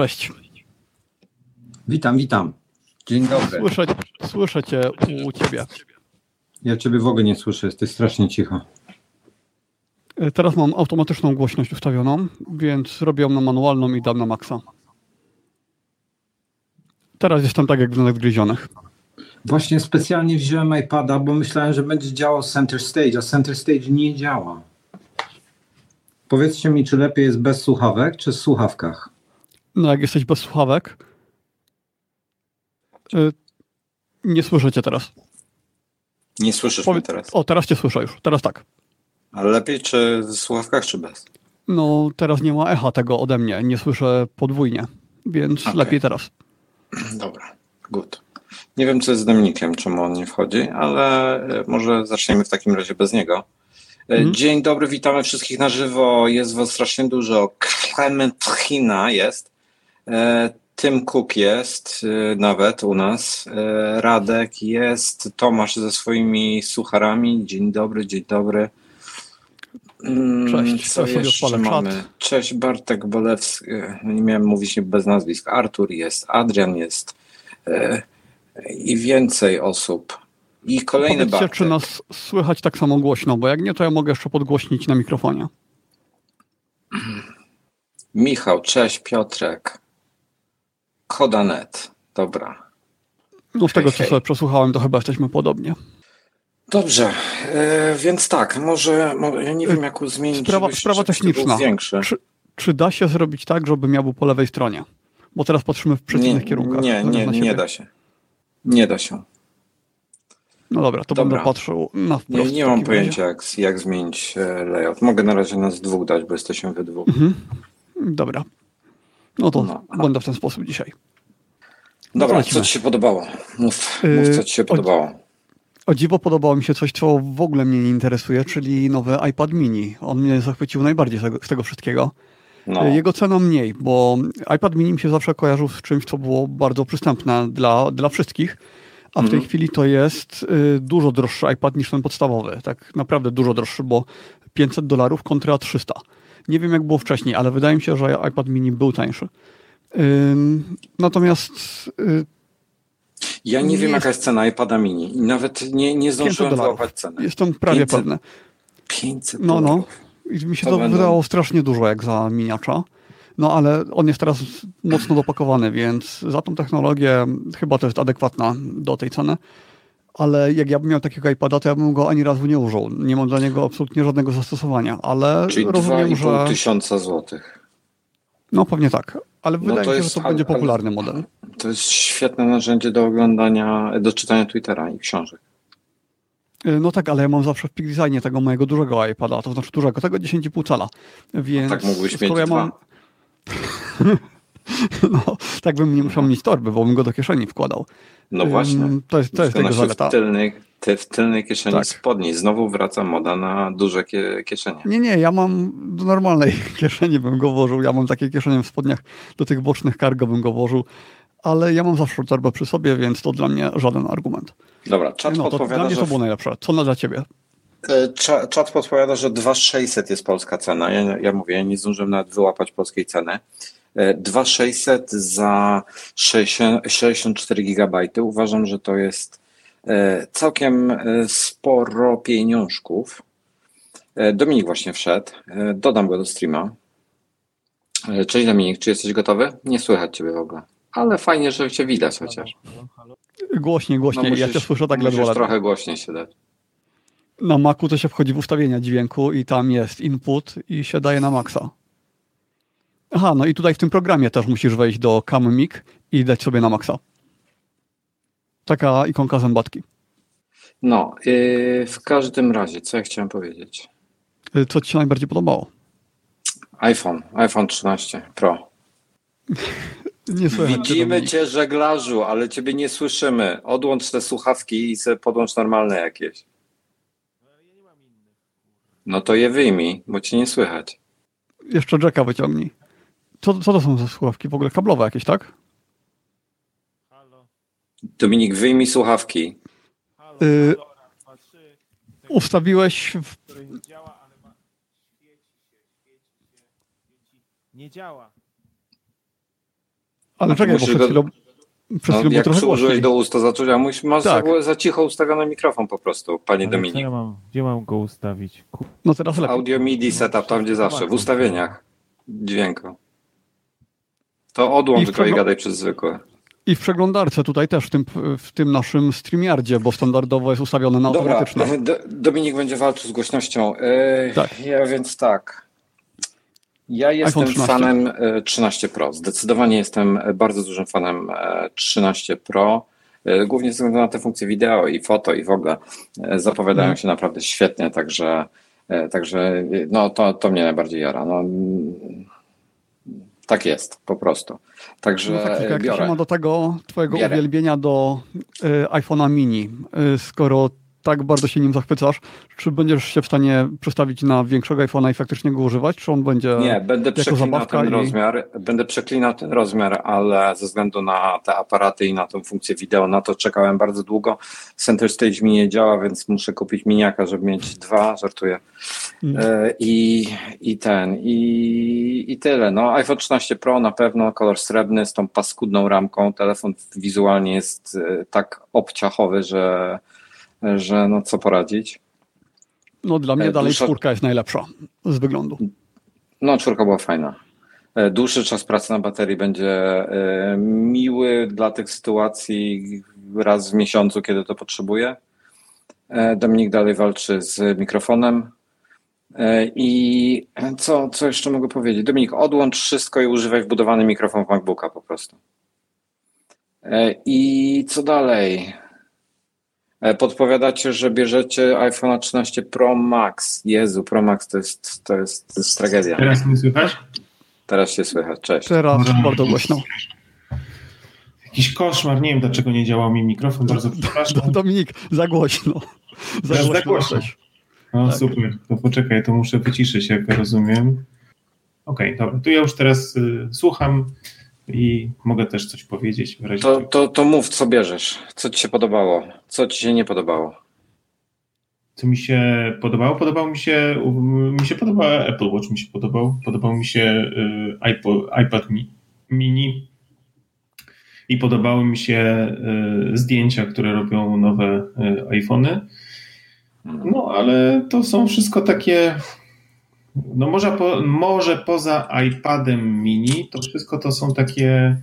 Cześć. Witam, witam. Dzień dobry. Słyszę, słyszę cię u ciebie. Ja ciebie w ogóle nie słyszę, jesteś strasznie cicho. Teraz mam automatyczną głośność ustawioną, więc robię ją na manualną i dam na maksa. Teraz jestem tak jak w Stanach Zgryzionych. Właśnie specjalnie wziąłem iPada, bo myślałem, że będzie działał Center Stage, a Center Stage nie działa. Powiedzcie mi, czy lepiej jest bez słuchawek, czy z słuchawkach? No jak jesteś bez słuchawek, y, nie słyszycie teraz. Nie słyszysz Powie... mnie teraz? O, teraz cię słyszę już, teraz tak. Ale lepiej czy w słuchawkach, czy bez? No, teraz nie ma echa tego ode mnie, nie słyszę podwójnie, więc okay. lepiej teraz. Dobra, good. Nie wiem, co jest z Dominikiem, czemu on nie wchodzi, ale y, może zaczniemy w takim razie bez niego. Y, mhm. Dzień dobry, witamy wszystkich na żywo. Jest was strasznie dużo. Klementyna jest. E, Tym Cook jest e, nawet u nas. E, Radek jest, Tomasz ze swoimi sucharami. Dzień dobry, dzień dobry. Mm, cześć, co jeszcze mamy? Cześć, Bartek Bolewski. No nie miałem mówić bez nazwisk. Artur jest, Adrian jest i więcej osób. I kolejny Powiedzcie, Bartek. czy nas słychać tak samo głośno, bo jak nie, to ja mogę jeszcze podgłośnić na mikrofonie. Michał, cześć, Piotrek. Kodanet, dobra. No z tego, hej, co hej. przesłuchałem, to chyba jesteśmy podobnie. Dobrze, e, więc tak, może, może, ja nie wiem, jak e, zmienić. Sprawa, sprawa techniczna. Czy, czy, da się zrobić tak, żeby miał był po lewej stronie? Bo teraz patrzymy w przeciwnych nie, kierunkach. Nie, nie, nie da się. Nie da się. No dobra, to dobra. będę patrzył na wprost. Nie, nie mam pojęcia, jak, jak, zmienić e, layout. Mogę na razie nas dwóch dać, bo jesteśmy we dwóch. Mhm. Dobra, no to no. no. w ten sposób dzisiaj. No Dobra, co ci się podobało? Mów, y, mów co ci się podobało. O dziwo podobało mi się coś, co w ogóle mnie nie interesuje, czyli nowy iPad mini. On mnie zachwycił najbardziej z tego, z tego wszystkiego. No. Y, jego cena mniej, bo iPad mini mi się zawsze kojarzył z czymś, co było bardzo przystępne dla, dla wszystkich, a w mm. tej mhm. chwili to jest y, dużo droższy iPad niż ten podstawowy. Tak naprawdę dużo droższy, bo 500 dolarów kontra 300. Nie wiem, jak było wcześniej, ale wydaje mi się, że iPad mini był tańszy. Natomiast. Y, ja nie, wiem, jaka jest cena iPada mini i nawet nie, nie zdążyłem złapać ceny. Jestem prawie 500, pewny. 500 No, no. I mi się to, to będą... wydało strasznie dużo jak za miniacza. No ale on jest teraz mocno dopakowany, więc za tą technologię chyba to jest adekwatna do tej ceny ale jak ja bym miał takiego iPada, to ja bym go ani razu nie użył. Nie mam dla niego absolutnie żadnego zastosowania, ale Czyli rozumiem, że... tysiąca złotych. No pewnie tak, ale no wydaje mi się, że to będzie popularny model. To jest świetne narzędzie do oglądania, do czytania Twittera i książek. Y, no tak, ale ja mam zawsze w Peak Designie tego mojego dużego iPada, to znaczy dużego, tego 10,5 cala, tak więc... Tak mógłbyś mieć ja mam... No, tak bym nie musiał no. mieć torby, bo bym go do kieszeni wkładał. No właśnie. To jest, to jest jego zaleta. W tylnej, te, w tylnej kieszeni tak. spodni. Znowu wraca moda na duże kieszenie. Nie, nie, ja mam do normalnej kieszeni bym go włożył. Ja mam takie kieszenie w spodniach, do tych bocznych cargo bym go włożył. Ale ja mam zawsze torbę przy sobie, więc to dla mnie żaden argument. Dobra, czat no, to podpowiada, Dla mnie to było najlepsze. Co na dla ciebie? E, czat podpowiada, że 2600 jest polska cena. Ja, ja mówię, ja nie zdążyłem nawet wyłapać polskiej ceny. E, 2600 za 64 GB. Uważam, że to jest e, całkiem e, sporo pieniążków. Dominik właśnie wszedł. Dodam go do streama. Cześć Dominik, czy jesteś gotowy? Nie słychać Ciebie w ogóle. Ale fajnie, że Cię widać chociaż. Głośniej, głośniej. No musisz, ja cię słyszę tak dla Musisz trochę głośniej się dać. Na Macu to się wchodzi w ustawienia dźwięku i tam jest input i się daje na maksa. Aha, no i tutaj w tym programie też musisz wejść do CamMic i dać sobie na maksa. Taka ikonka zębatki. No, yy, w każdym razie, co ja chciałem powiedzieć? Y, co ci się najbardziej podobało? iPhone, iPhone 13 Pro. nie Widzimy cię, żeglarzu, ale ciebie nie słyszymy. Odłącz te słuchawki i sobie podłącz normalne jakieś. No to je wyjmij, bo cię nie słychać. Jeszcze Jacka wyciągnij. Co, co to są za słuchawki? W ogóle kablowe jakieś, tak? Halo. Dominik, wyjmij słuchawki. Halo, y ustawiłeś w... Nie działa. Ale czekaj, bo przed chwilą... Przez no, jak przyłożyłeś do ust, to zaczął, a mój masz tak. za cicho ustawiony mikrofon po prostu, panie Ale Dominik. Ja mam, gdzie mam go ustawić? Kur... No teraz lepiej. Audio MIDI setup, tam gdzie zawsze, w ustawieniach dźwięku. To odłącz go i gadaj przez zwykłe. I w przeglądarce tutaj też, w tym, w tym naszym StreamYardzie, bo standardowo jest ustawione na Dobra, automatyczne. Do, Dominik będzie walczył z głośnością. Yy, Tak. Ja więc tak. Ja jestem 13. fanem e, 13 Pro. Zdecydowanie jestem e, bardzo dużym fanem e, 13 Pro. E, Głównie ze względu na te funkcje wideo i foto i w ogóle e, zapowiadają Mhm. się naprawdę świetnie, także, e, także e, no, to, to mnie najbardziej jara. No, tak jest, po prostu. Także No e, jak to się biorę. ma do tego twojego Biorę. uwielbienia do y, iPhone'a mini, y, skoro tak bardzo się nim zachwycasz, czy będziesz się w stanie przestawić na większego iPhone'a i faktycznie go używać, czy on będzie... Nie, będę przeklinał ten i- rozmiar, będę przeklinał ten rozmiar, ale ze względu na te aparaty i na tą funkcję wideo, na to czekałem bardzo długo. Center Stage mi nie działa, więc muszę kupić miniaka, żeby mieć dwa, żartuję. Mm. E, I, i ten, i, i tyle. No, iPhone 13 Pro na pewno, kolor srebrny z tą paskudną ramką. Telefon wizualnie jest e, tak obciachowy, że, że no co poradzić. No dla mnie E, dalej dłuższa- czwórka jest najlepsza z wyglądu. No, czwórka była fajna. E, Dłuższy czas pracy na baterii będzie e, miły dla tych sytuacji raz w miesiącu, kiedy to potrzebuję. E, Dominik dalej walczy z mikrofonem. I co, co jeszcze mogę powiedzieć? Dominik, odłącz wszystko i używaj wbudowany mikrofon w MacBooka po prostu. I co dalej? E, Podpowiadacie, że bierzecie iPhone 13 Pro Max. Jezu, Pro Max to jest, to jest, to jest tragedia. Teraz mnie słychać? Teraz się słychać. Cześć. Teraz bardzo głośno. Jakiś koszmar, nie wiem dlaczego nie działał mi mikrofon, bardzo przepraszam. Dominik, za głośno. Za Teraz za głośno. głośno. No Tak. super, to poczekaj, to muszę wyciszyć, jak rozumiem. Okej, dobra, to ja już teraz y, słucham i mogę też coś powiedzieć w razie To, to, to mów, co bierzesz. Co ci się podobało? Co ci się nie podobało? Co mi się podobało? Podobał mi się, mi się podoba Apple Watch, mi się podobał. Podobał mi się y, iPod, iPad mi, mini i podobały mi się y, zdjęcia, które robią nowe y, iPhony. No, ale to są wszystko takie. No, może, po, może poza iPadem mini, to wszystko to są takie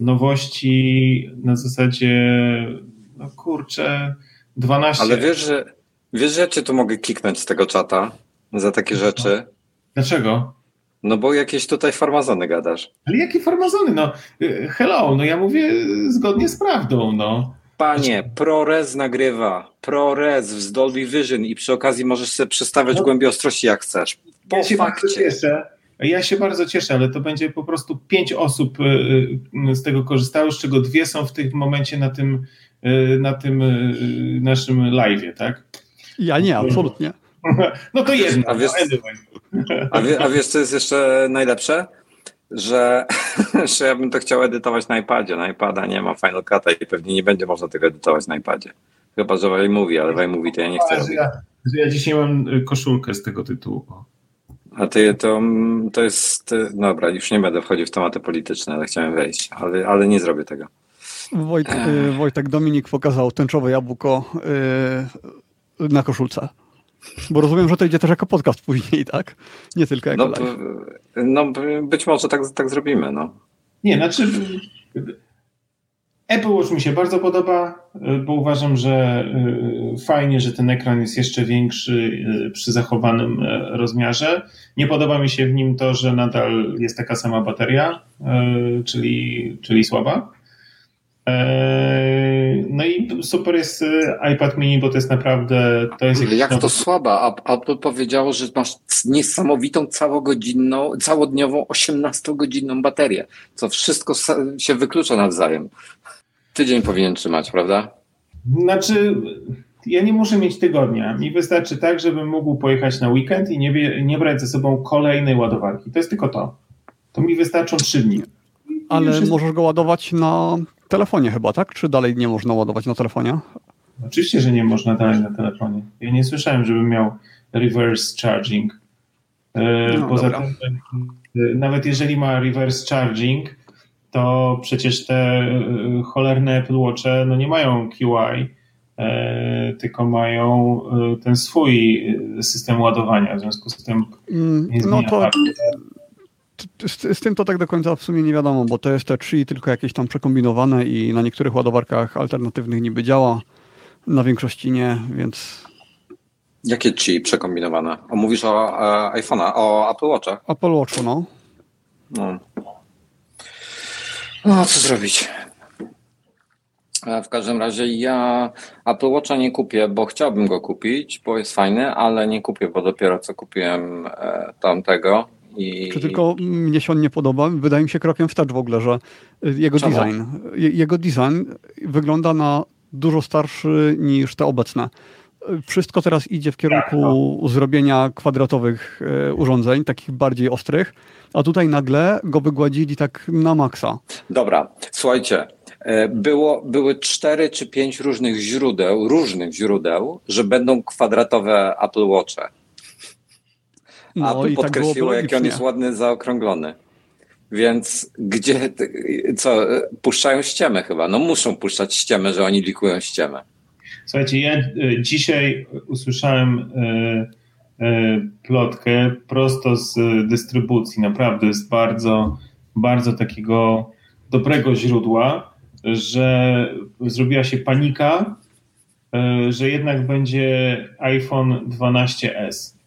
nowości na zasadzie, no kurczę, 12. Ale wiesz, że wiesz, że ja cię tu mogę kiknąć z tego czata za takie rzeczy? Dlaczego? No bo jakieś tutaj farmazony gadasz. Ale jakie farmazony? No, y, hello, no ja mówię zgodnie z prawdą, no. Panie, ProRes nagrywa. ProRes z Dolby Vision i przy okazji możesz sobie przestawiać No. głębię ostrości jak chcesz. Po ja się bardzo fakcie. cieszę. Ja się bardzo cieszę, ale to będzie po prostu pięć osób y, y, z tego korzystało, z czego dwie są w tym momencie na tym, y, na tym naszym live'ie, tak? Ja nie, absolutnie. No to jedno. A wiesz- no. A, wie, a wiesz, co jest jeszcze najlepsze? Że, że ja bym to chciał edytować na iPadzie. Na iPada nie ma Final Cut'a i pewnie nie będzie można tego edytować na iPadzie. Chyba, że w iMovie, ale w iMovie to ja nie chcę robić. ja, że ja dzisiaj mam koszulkę z tego tytułu. A ty to, to jest. Dobra, już nie będę wchodził w tematy polityczne, ale chciałem wejść, ale, ale nie zrobię tego. Wojt, y, Wojtek Dominik pokazał tęczowe jabłko y, na koszulce. Bo rozumiem, że to idzie też jako podcast później, tak? Nie tylko jako No, live. no być może tak, tak zrobimy. No. Nie, znaczy y, Apple Watch mi się bardzo podoba, y, bo uważam, że y, fajnie, że ten ekran jest jeszcze większy y, przy zachowanym y, rozmiarze. Nie podoba mi się w nim to, że nadal jest taka sama bateria, y, czyli, czyli słaba. No i super jest y, iPad mini, bo to jest naprawdę. To jest Jak to nowy- słaba? A- Apple powiedziało, że masz niesamowitą całogodzinną, całodniową, 18-godzinną baterię, co wszystko się wyklucza nawzajem. Tydzień powinien trzymać, prawda? Znaczy, ja nie muszę mieć tygodnia. Mi wystarczy tak, żebym mógł pojechać na weekend i nie, nie brać ze sobą kolejnej ładowarki. To jest tylko to. To mi wystarczą trzy dni. Ale jest- możesz go ładować na telefonie chyba, tak? Czy dalej nie można ładować na telefonie? Oczywiście, że nie można dalej na telefonie. Ja nie słyszałem, żebym miał reverse charging. E, No, Poza dobra. tym, e, nawet jeżeli ma reverse charging, to przecież te y, cholerne Apple Watche no nie mają QI, e, tylko mają ten swój system ładowania. W związku z tym Mm, nie No zmienia to faktu. Z, z tym to tak do końca w sumie nie wiadomo, bo to jest te 3 tylko jakieś tam przekombinowane i na niektórych ładowarkach alternatywnych niby działa, na większości nie, więc Jakie ci przekombinowane? O, mówisz o e, iPhone'a, o Apple Watcha? Apple Watchu, no. No. no, co zrobić? E, W każdym razie ja Apple Watcha nie kupię, bo chciałbym go kupić, bo jest fajny, ale nie kupię, bo dopiero co kupiłem e, tamtego. I... Czy tylko mnie się on nie podoba? Wydaje mi się krokiem wstecz w ogóle, że y, jego Czemu? design, je- jego design wygląda na dużo starszy niż te obecne. Y, Wszystko teraz idzie w kierunku zrobienia kwadratowych y, urządzeń, takich bardziej ostrych, a tutaj nagle go wygładzili tak na maksa. Dobra, słuchajcie. Było, były cztery czy pięć różnych źródeł, różnych źródeł, że będą kwadratowe Apple Watche. No A tu i tak podkreśliło, byłoby jaki on jest ładny, zaokrąglony. Więc gdzie, co, e, puszczają ściemę chyba? No muszą puszczać ściemę, że oni likują ściemę. Słuchajcie, ja y, dzisiaj usłyszałem y, y, plotkę prosto z dystrybucji. Naprawdę z bardzo, bardzo takiego dobrego źródła, że zrobiła się panika, że jednak będzie iPhone 12S.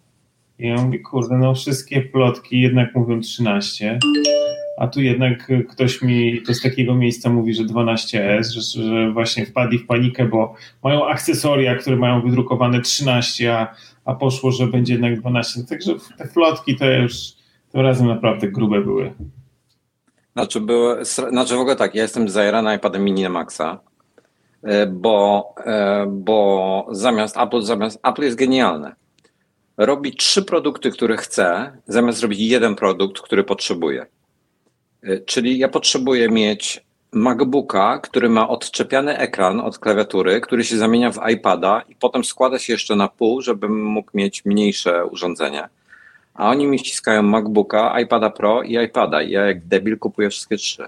I ja mówię, kurde, no wszystkie plotki jednak mówią 13, a tu jednak ktoś mi to z takiego miejsca mówi, że 12S, że, że właśnie wpadli w panikę, bo mają akcesoria, które mają wydrukowane 13, a, a poszło, że będzie jednak 12. Także te flotki to już tym razem naprawdę grube były. Znaczy, były, znaczy w ogóle tak, ja jestem zajarany iPadem mini na e, bo, e, bo zamiast Apple, zamiast Apple jest genialne. Robi trzy produkty, które chce, zamiast robić jeden produkt, który potrzebuje. E, Czyli ja potrzebuję mieć MacBooka, który ma odczepiany ekran od klawiatury, który się zamienia w iPada i potem składa się jeszcze na pół, żebym mógł mieć mniejsze urządzenie. A oni mi ściskają MacBooka, iPada Pro i iPada. Ja jak debil kupuję wszystkie trzy.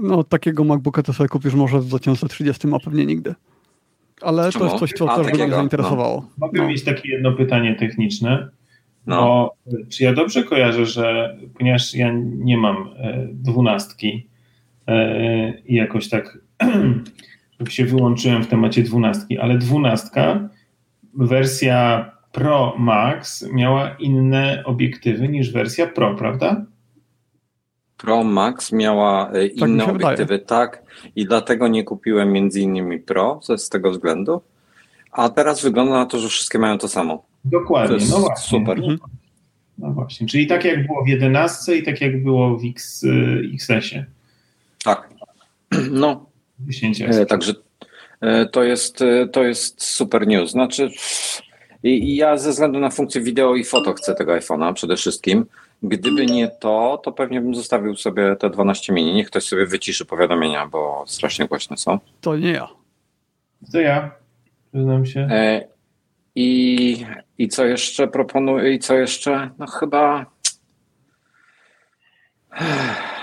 No takiego MacBooka to sobie kupisz może w 2030, a pewnie nigdy. Ale to Czemu? jest coś, co A, też by mnie zainteresowało. Mogę No. mieć takie jedno pytanie techniczne. No. Bo czy ja dobrze kojarzę, że ponieważ ja nie mam e, dwunastki e, i jakoś tak się wyłączyłem w temacie dwunastki, ale dwunastka, wersja Pro Max miała inne obiektywy niż wersja Pro, prawda? Pro Max miała e, mi inne obiektywy, tak. I dlatego nie kupiłem między innymi Pro ze- z tego względu. A teraz wygląda na to, że wszystkie mają to samo. To Dokładnie, jest no właśnie. super. Mhm. No właśnie, czyli tak jak było w 11 i tak jak było w X, y, XS-ie. Tak. No, 10 E, Także e, to jest, e, to jest super news. Znaczy, i i ja ze względu na funkcję wideo i foto chcę tego iPhone'a przede wszystkim. Gdyby nie to, to pewnie bym zostawił sobie te 12 mini. Niech ktoś sobie wyciszy powiadomienia, bo strasznie głośne są. To nie ja. To ja, przyznam się. E, I, I co jeszcze proponuję? I co jeszcze? No chyba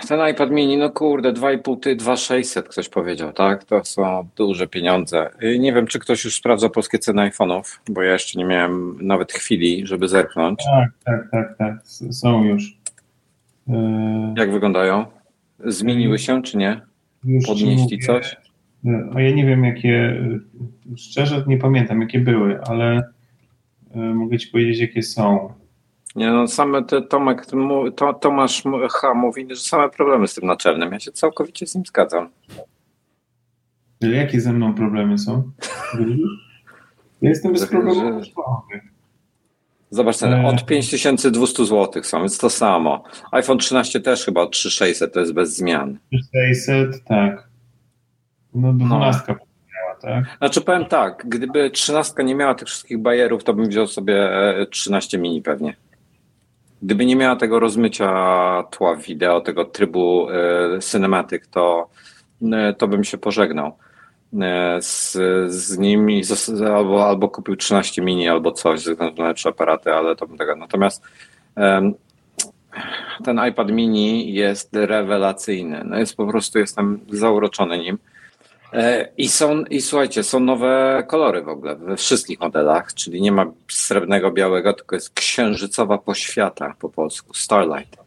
ten iPad mini, no kurde, 2,5 ty, 2,600 ktoś powiedział, tak? To są duże pieniądze. Y, Nie wiem, czy ktoś już sprawdza polskie ceny iPhone'ów, bo ja jeszcze nie miałem nawet chwili, żeby zerknąć. Tak, tak, tak, tak. Są już. E, Jak wyglądają? Zmieniły się, czy nie? już Podnieśli coś? A ja nie wiem, jakie. e, Szczerze nie pamiętam, jakie były, ale mogę ci powiedzieć, jakie są. Nie, no same te Tomek, ten to, Tomasz H. mówi, że same problemy z tym naczelnym. Ja się całkowicie z nim zgadzam. Ale Jakie ze mną problemy są? Ja jestem bez problemu. Zobacz, ceny E. od 5200 zł są, więc to samo. iPhone 13 też chyba od 3600, to jest bez zmian. 600, tak. No, 12 miała, tak? Znaczy powiem tak, gdyby 13 nie miała tych wszystkich bajerów, to bym wziął sobie e, 13 mini pewnie. Gdyby nie miała tego rozmycia tła wideo, tego trybu e, cinematic, to, e, to bym się pożegnał e, z, z nimi albo, albo kupił 13 mini albo coś ze względu na lepsze aparaty, ale to bym tego. Natomiast ten iPad mini jest rewelacyjny. No jest po prostu, jestem zauroczony nim. E, I są, i słuchajcie, są nowe kolory w ogóle we wszystkich modelach, czyli nie ma srebrnego, białego, tylko jest księżycowa poświata po polsku, Starlight.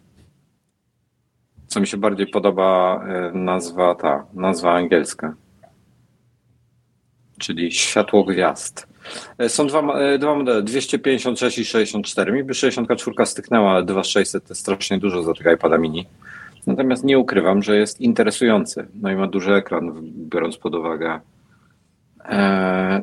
Co mi się bardziej podoba, e, nazwa ta, nazwa angielska. Czyli światło gwiazd. E, Są dwa, dwa modele, 256 i 64. Mi by 64 styknęła, ale 2600 to strasznie dużo za tego iPada mini. Natomiast nie ukrywam, że jest interesujący. No i ma duży ekran, biorąc pod uwagę e,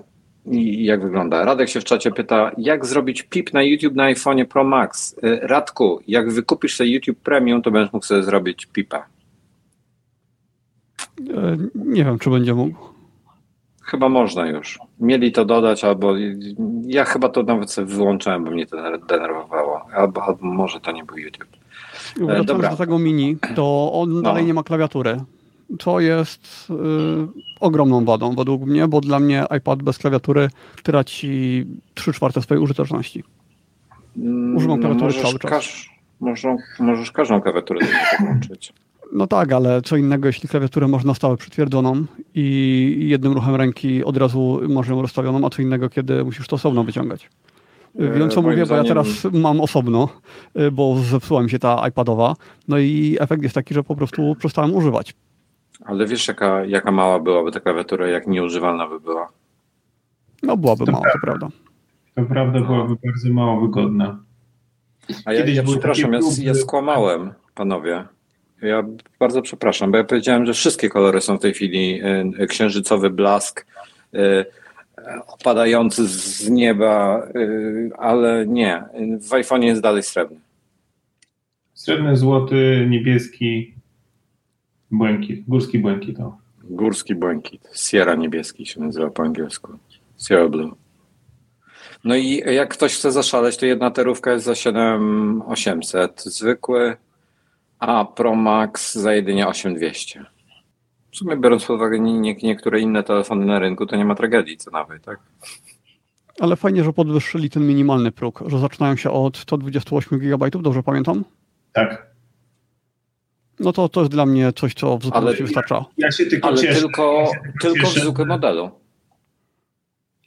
jak wygląda. Radek się w czacie pyta, jak zrobić PIP na YouTube na iPhone Pro Max? E, Radku, jak wykupisz sobie YouTube Premium, to będziesz mógł sobie zrobić PIPa. E, Nie wiem, czy będzie mógł. Chyba można już. Mieli to dodać, albo ja chyba to nawet sobie wyłączałem, bo mnie to denerwowało. Albo, albo może to nie był YouTube. Wracając dobra. do tego mini, to on dalej nie ma klawiatury. To jest y, ogromną wadą według mnie, bo dla mnie iPad bez klawiatury traci 3 czwarte swojej użyteczności. Używam klawiatury możesz, cały czas. każ, możesz, możesz każdą klawiaturę podłączyć. No tak, ale co innego, jeśli klawiaturę masz na stałe przytwierdzoną i jednym ruchem ręki od razu masz ją rozstawioną, a co innego, kiedy musisz to osobno wyciągać. E, Wiem, co mówię, bo ja teraz mam osobno, y, bo zepsuła mi się ta iPadowa, no i efekt jest taki, że po prostu przestałem używać. Ale wiesz, jaka, jaka mała byłaby ta klawiatura, jak nieużywalna by była. No byłaby To mało, to prawda. To prawda byłaby bardzo mało wygodna. A ja, Kiedyś ja przepraszam, ja, ja skłamałem, panowie. Ja bardzo przepraszam, bo ja powiedziałem, że wszystkie kolory są w tej chwili y, księżycowy blask, opadający z nieba, y, ale nie. W iPhone'ie jest dalej srebrny. Srebrny, złoty, niebieski, błękit, górski błękit. O. Górski błękit. Sierra niebieski się nazywa po angielsku. Sierra Blue. No i jak ktoś chce zaszaleć, to jedna terówka jest za 7800, zwykły, a Pro Max za jedynie 8200. W sumie biorąc pod uwagę nie, nie, niektóre inne telefony na rynku, to nie ma tragedii cenowej, tak? Ale fajnie, że podwyższyli ten minimalny próg, że zaczynają się od 128 GB, dobrze pamiętam? Tak. No to to jest dla mnie coś, co w zupełności Ale- wystarcza. Ja się tylko Ale cieszę. tylko, ja się tylko tylko w zwykłym modelu.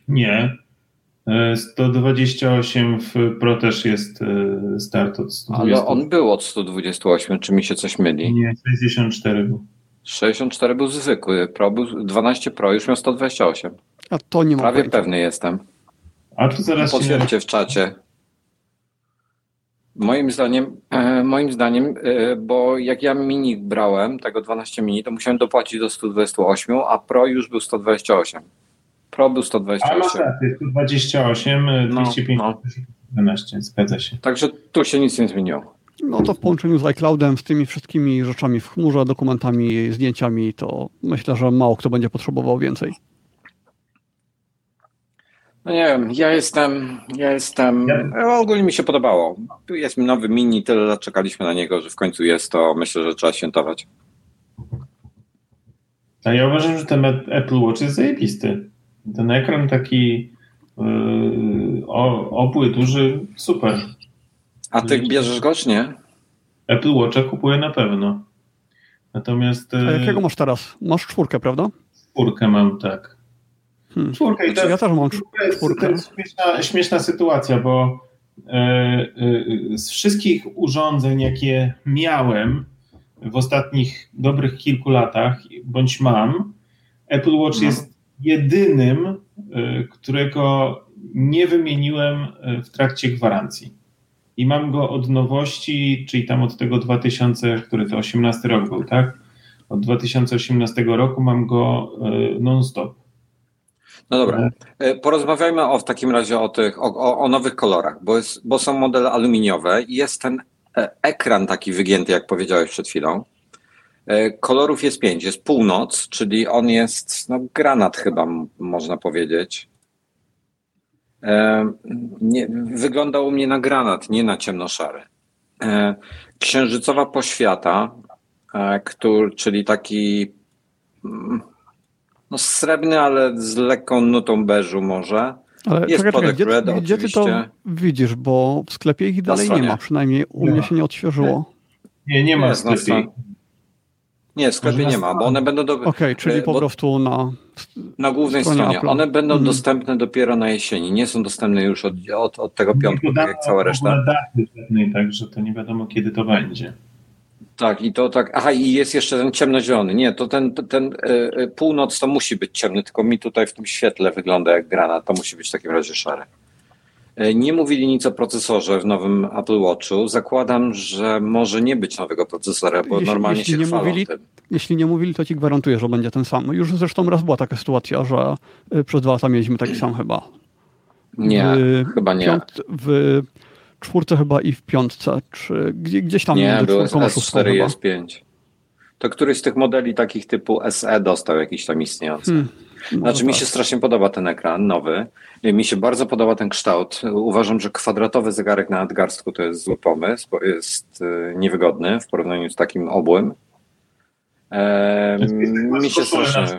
Nie. E, 128 w Pro też jest e, start od 120. Ale on był od 128, czy mi się coś myli? Nie, 64 był. 64 był zwykły, Pro był, 12 Pro już miał 128. A to nie mam Prawie pojęcia. pewny jestem. A tu zaraz. Potwierdźcie w czacie. Moim zdaniem, e, moim zdaniem, e, bo jak ja mini brałem, tego 12 mini, to musiałem dopłacić do 128, a Pro już był 128. Pro był A masz 128. rację, 128, e, No, 250, 12, zgadza się. Także tu się nic nie zmieniło. No to w połączeniu z iCloudem, z tymi wszystkimi rzeczami w chmurze, dokumentami, zdjęciami, to myślę, że mało kto będzie potrzebował więcej. No nie wiem, ja jestem, ja jestem, e, ogólnie mi się podobało. Jest nowy mini, tyle lat czekaliśmy na niego, że w końcu jest to, myślę, że trzeba świętować. A ja uważam, że ten Apple Watch jest zajebisty. Ten ekran taki yy, o, obły, duży, super. A ty bierzesz go, czy nie? Apple Watcha kupuję na pewno. Natomiast A yy, jakiego masz teraz? Masz czwórkę, prawda? czwórkę mam, tak. Hmm. Czwórkę i to Znaczy, ja jest, też mam czwórkę. to jest śmieszna, śmieszna sytuacja, bo yy, yy, z wszystkich urządzeń, jakie miałem w ostatnich dobrych kilku latach, bądź mam, Apple Watch No. jest jedynym, którego nie wymieniłem w trakcie gwarancji. I mam go od nowości, czyli tam od tego 2000, który to 18 rok był, tak? Od 2018 roku mam go y, non-stop. No dobra. E, Porozmawiajmy o, w takim razie o tych, o, o, nowych kolorach, bo, jest, bo są modele aluminiowe i jest ten e, ekran taki wygięty, jak powiedziałeś przed chwilą. E, Kolorów jest pięć. Jest północ, czyli on jest no, granat chyba można powiedzieć. E, Nie, wygląda u mnie na granat, nie na ciemnoszary. E, Księżycowa poświata, e, który, czyli taki mm, no srebrny, ale z lekką nutą beżu może. Ale Jest czekaj, czekaj, gdzie, Red gdzie ty to widzisz, bo w sklepie ich dalej nie ma, przynajmniej u Nie mnie ma. się nie odświeżyło. Nie, nie ma w sklepie. Nie, w sklepie nie ma, bo one będą do, Okej, czyli E, po prostu na... na głównej stronie stronie. Apple'a. One będą Mhm. dostępne dopiero na jesieni. Nie są dostępne już od, od, od tego Nie piątku, tak jak cała reszta. żadnej, Także to nie wiadomo kiedy to będzie. Tak, i to tak. Aha, i jest jeszcze ten ciemnozielony. Nie, to ten, ten e, północ to musi być ciemny, tylko mi tutaj w tym świetle wygląda jak granat. To musi być w takim razie szary. E, Nie mówili nic o procesorze w nowym Apple Watchu. Zakładam, że może nie być nowego procesora, bo Jeśli- normalnie jeśli się nie mówili, tym. Jeśli nie mówili, to ci gwarantuję, że będzie ten sam. Już zresztą raz była taka sytuacja, że y, przez dwa lata mieliśmy taki sam chyba. Nie, w chyba nie. Piąt, w czwórce chyba i w piątce, czy gdzie, gdzieś tam Nie, był czwórką a szóstką S4 i chyba. S5. To któryś z tych modeli takich typu SE dostał jakiś tam istniejący. Hmm, Znaczy mi się strasznie podoba ten ekran nowy. Mi się bardzo podoba ten kształt. Uważam, że kwadratowy zegarek na nadgarstku to jest zły pomysł, bo jest y, niewygodny w porównaniu z takim obłym. Eee, mi się strasznie...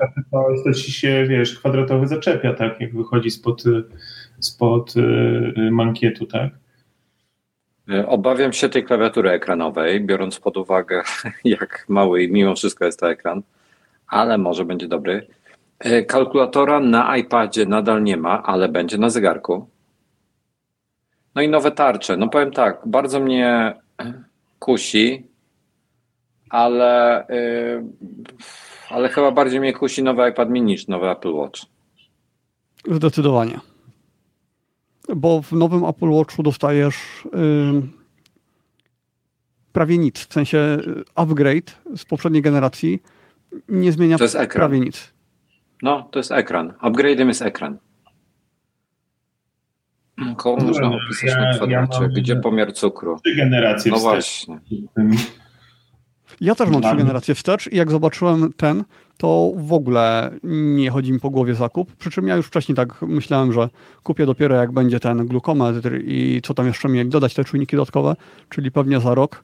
To, ci się, wiesz, kwadratowy zaczepia, tak, jak wychodzi spod, y, spod y, mankietu, tak? E, Obawiam się tej klawiatury ekranowej, biorąc pod uwagę, jak mały i mimo wszystko jest to ekran, ale może będzie dobry. E, Kalkulatora na iPadzie nadal nie ma, ale będzie na zegarku. No i nowe tarcze. No powiem tak, bardzo mnie kusi, ale, e, ale chyba bardziej mnie kusi nowy iPad mini niż nowy Apple Watch. Zdecydowanie. Bo w nowym Apple Watchu dostajesz ym, prawie nic. W sensie y, upgrade z poprzedniej generacji nie zmienia prawie nic. No, to jest ekran. Upgrade'em jest ekran. Koło No, można opisać ja- na ja kwadracie? mam- Gdzie pomiar cukru? Trzy generacje No wstecz. właśnie. Ja też mam trzy generacje wstecz i jak zobaczyłem ten, to w ogóle nie chodzi mi po głowie zakup. Przy czym ja już wcześniej tak myślałem, że kupię dopiero jak będzie ten glukometr i co tam jeszcze mieli dodać te czujniki dodatkowe, czyli pewnie za rok,